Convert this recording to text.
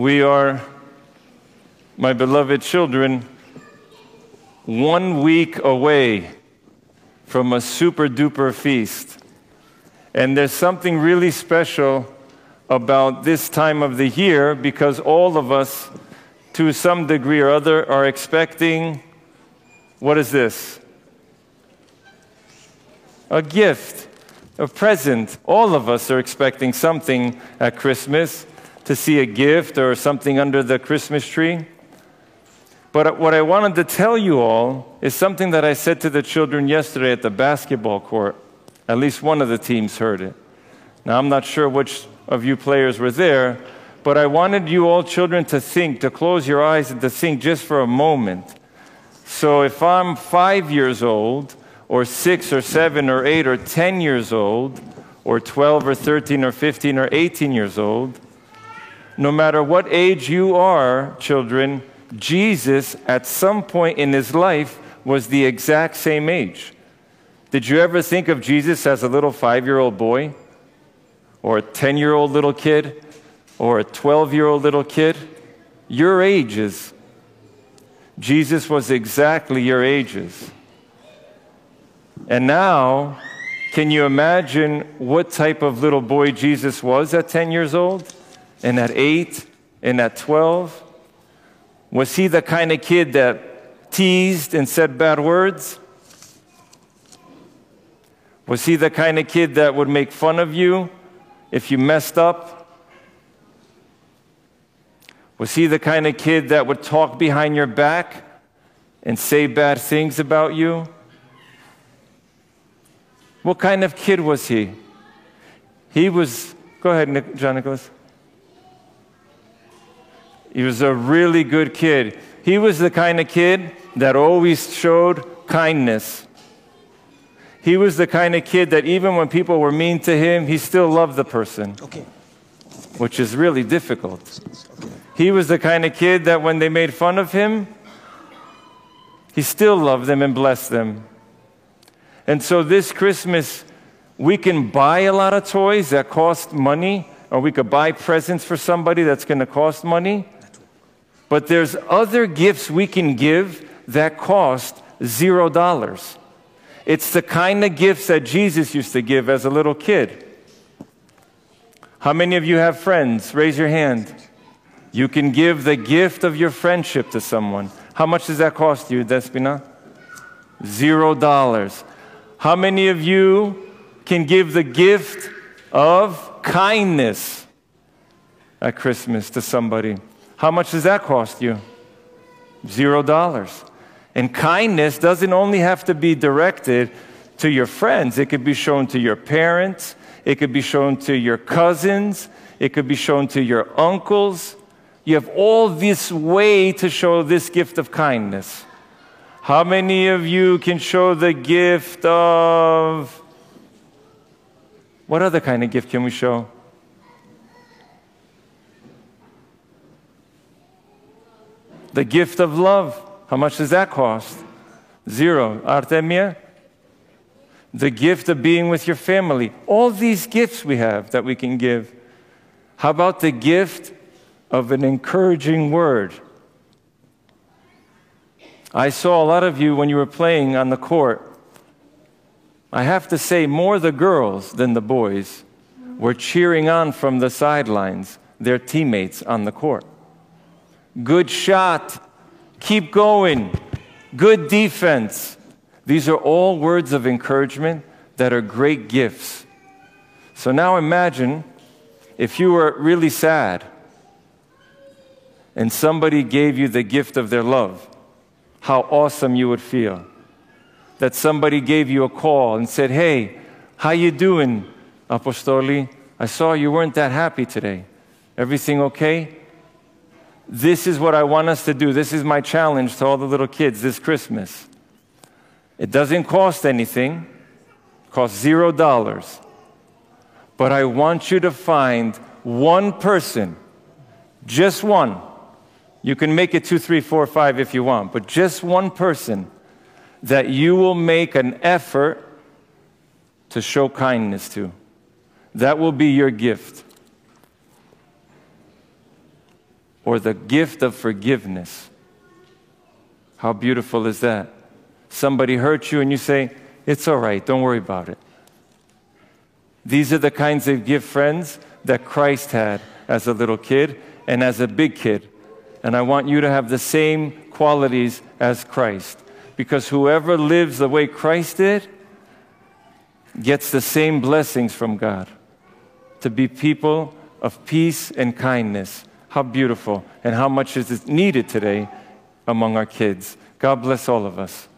we are, my beloved children, one week away from a super duper feast. And there's something really special about this time of the year because all of us, to some degree or other, are expecting what is this? A gift, a present. All of us are expecting something at Christmas to see a gift or something under the Christmas tree. But what I wanted to tell you all is something that I said to the children yesterday at the basketball court. At least one of the teams heard it. Now, I'm not sure which of you players were there, but I wanted you all children to think, to close your eyes and to think just for a moment. So if I'm five years old, or six, or seven, or eight, or ten years old, or 12, or 13, or 15, or 18 years old, no matter what age you are, children, Jesus, at some point in his life, was the exact same age. Did you ever think of Jesus as a little five year old boy? Or a 10 year old little kid? Or a 12 year old little kid? Your ages. Jesus was exactly your ages. And now, can you imagine what type of little boy Jesus was at 10 years old? And at 8? And at 12? Was he the kind of kid that teased and said bad words? Was he the kind of kid that would make fun of you if you messed up? Was he the kind of kid that would talk behind your back and say bad things about you? What kind of kid was he? He was, go ahead, John Nicholas. He was a really good kid. He was the kind of kid that always showed kindness. He was the kind of kid that even when people were mean to him, he still loved the person. Okay. Which is really difficult. Okay. He was the kind of kid that when they made fun of him, he still loved them and blessed them. And so this Christmas, we can buy a lot of toys that cost money, or we could buy presents for somebody that's going to cost money. But there's other gifts we can give that cost zero dollars. It's the kind of gifts that Jesus used to give as a little kid. How many of you have friends? Raise your hand. You can give the gift of your friendship to someone. How much does that cost you, Despina? Zero dollars. How many of you can give the gift of kindness at Christmas to somebody? How much does that cost you? Zero dollars. And kindness doesn't only have to be directed to your friends, it could be shown to your parents, it could be shown to your cousins, it could be shown to your uncles. You have all this way to show this gift of kindness. How many of you can show the gift of. What other kind of gift can we show? The gift of love. How much does that cost? Zero. Artemia? The gift of being with your family. All these gifts we have that we can give. How about the gift of an encouraging word? I saw a lot of you when you were playing on the court. I have to say, more the girls than the boys were cheering on from the sidelines their teammates on the court. Good shot. Keep going. Good defense. These are all words of encouragement that are great gifts. So now imagine if you were really sad and somebody gave you the gift of their love, how awesome you would feel. That somebody gave you a call and said, "Hey, how you doing, Apostoli? I saw you weren't that happy today. Everything okay?" This is what I want us to do. This is my challenge to all the little kids this Christmas. It doesn't cost anything, it costs zero dollars. But I want you to find one person, just one. You can make it two, three, four, five if you want, but just one person that you will make an effort to show kindness to. That will be your gift. Or the gift of forgiveness. How beautiful is that? Somebody hurt you and you say, It's all right, don't worry about it. These are the kinds of gift friends that Christ had as a little kid and as a big kid. And I want you to have the same qualities as Christ. Because whoever lives the way Christ did gets the same blessings from God. To be people of peace and kindness. How beautiful and how much is needed today among our kids. God bless all of us.